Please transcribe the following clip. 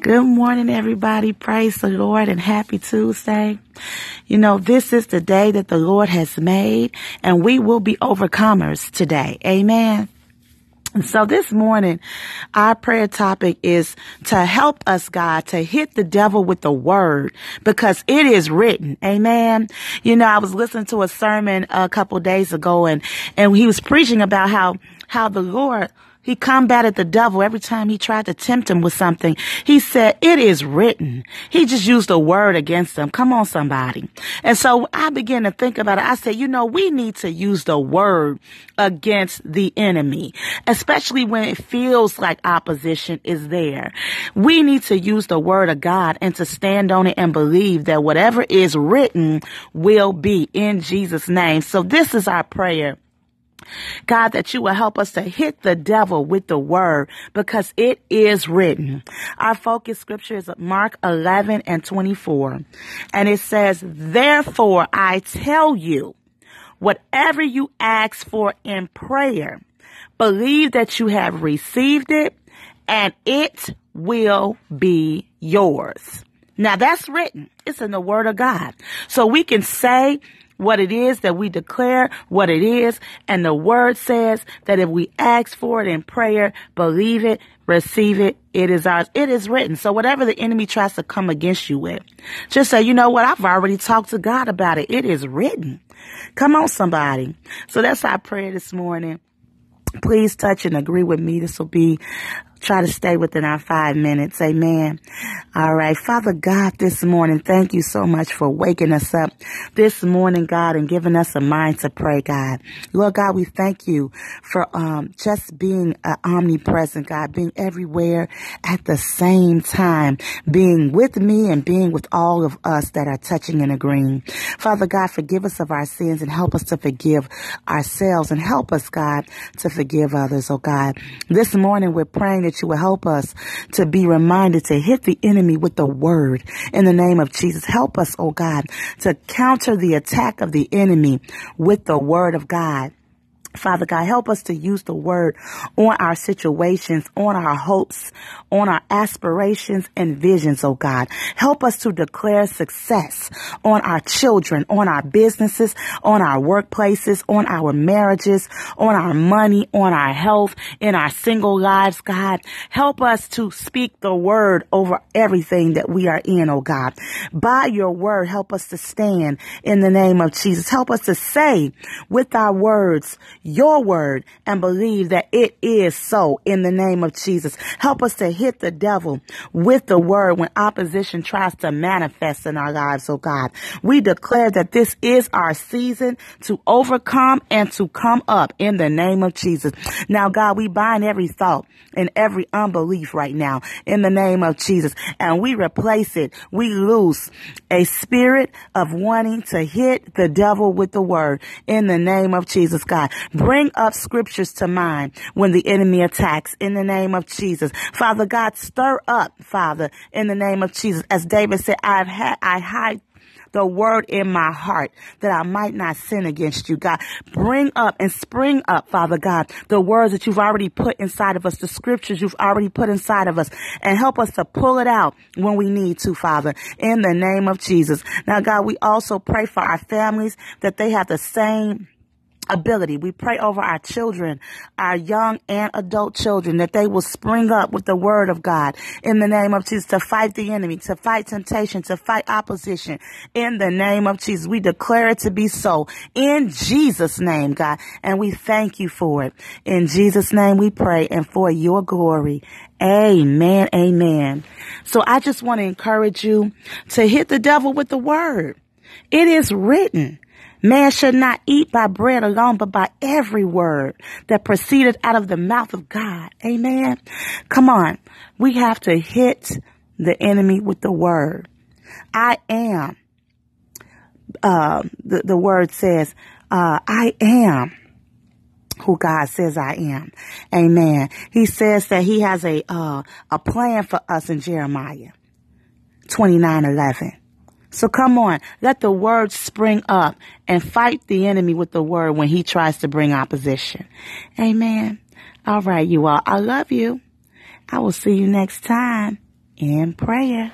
Good morning, everybody. Praise the Lord and happy Tuesday. You know, this is the day that the Lord has made and we will be overcomers today. Amen. So this morning, our prayer topic is to help us, God, to hit the devil with the word because it is written. Amen. You know, I was listening to a sermon a couple days ago and, and he was preaching about how, how the Lord he combated the devil every time he tried to tempt him with something. He said, it is written. He just used a word against them. Come on, somebody. And so I began to think about it. I said, you know, we need to use the word against the enemy, especially when it feels like opposition is there. We need to use the word of God and to stand on it and believe that whatever is written will be in Jesus name. So this is our prayer God, that you will help us to hit the devil with the word because it is written. Our focus scripture is Mark 11 and 24. And it says, therefore I tell you, whatever you ask for in prayer, believe that you have received it and it will be yours. Now that's written. It's in the word of God. So we can say what it is that we declare what it is. And the word says that if we ask for it in prayer, believe it, receive it, it is ours. It is written. So whatever the enemy tries to come against you with, just say, you know what? I've already talked to God about it. It is written. Come on, somebody. So that's our prayer this morning. Please touch and agree with me. This will be try to stay within our five minutes. Amen. All right. Father God, this morning, thank you so much for waking us up this morning, God, and giving us a mind to pray, God. Lord God, we thank you for um, just being uh, omnipresent, God, being everywhere at the same time, being with me and being with all of us that are touching and agreeing. Father God, forgive us of our sins and help us to forgive ourselves and help us, God, to forgive others, oh God. This morning, we're praying that that you will help us to be reminded to hit the enemy with the word in the name of Jesus. Help us, oh God, to counter the attack of the enemy with the word of God. Father God, help us to use the word on our situations, on our hopes, on our aspirations and visions, oh God. Help us to declare success on our children, on our businesses, on our workplaces, on our marriages, on our money, on our health, in our single lives, God. Help us to speak the word over everything that we are in, oh God. By your word, help us to stand in the name of Jesus. Help us to say with our words, your word and believe that it is so in the name of Jesus. Help us to hit the devil with the word when opposition tries to manifest in our lives, oh God. We declare that this is our season to overcome and to come up in the name of Jesus. Now, God, we bind every thought and every unbelief right now in the name of Jesus and we replace it. We lose a spirit of wanting to hit the devil with the word in the name of Jesus, God. Bring up scriptures to mind when the enemy attacks in the name of Jesus. Father God, stir up, Father, in the name of Jesus. As David said, I've had, I hide the word in my heart that I might not sin against you, God. Bring up and spring up, Father God, the words that you've already put inside of us, the scriptures you've already put inside of us, and help us to pull it out when we need to, Father, in the name of Jesus. Now, God, we also pray for our families that they have the same ability. We pray over our children, our young and adult children, that they will spring up with the word of God in the name of Jesus to fight the enemy, to fight temptation, to fight opposition in the name of Jesus. We declare it to be so in Jesus' name, God, and we thank you for it. In Jesus' name we pray and for your glory. Amen. Amen. So I just want to encourage you to hit the devil with the word. It is written. Man should not eat by bread alone, but by every word that proceeded out of the mouth of God. Amen. Come on. We have to hit the enemy with the word. I am. Uh, the, the word says, uh, I am who God says I am. Amen. He says that he has a, uh, a plan for us in Jeremiah 29, 11. So come on, let the word spring up and fight the enemy with the word when he tries to bring opposition. Amen. All right, you all. I love you. I will see you next time. in prayer.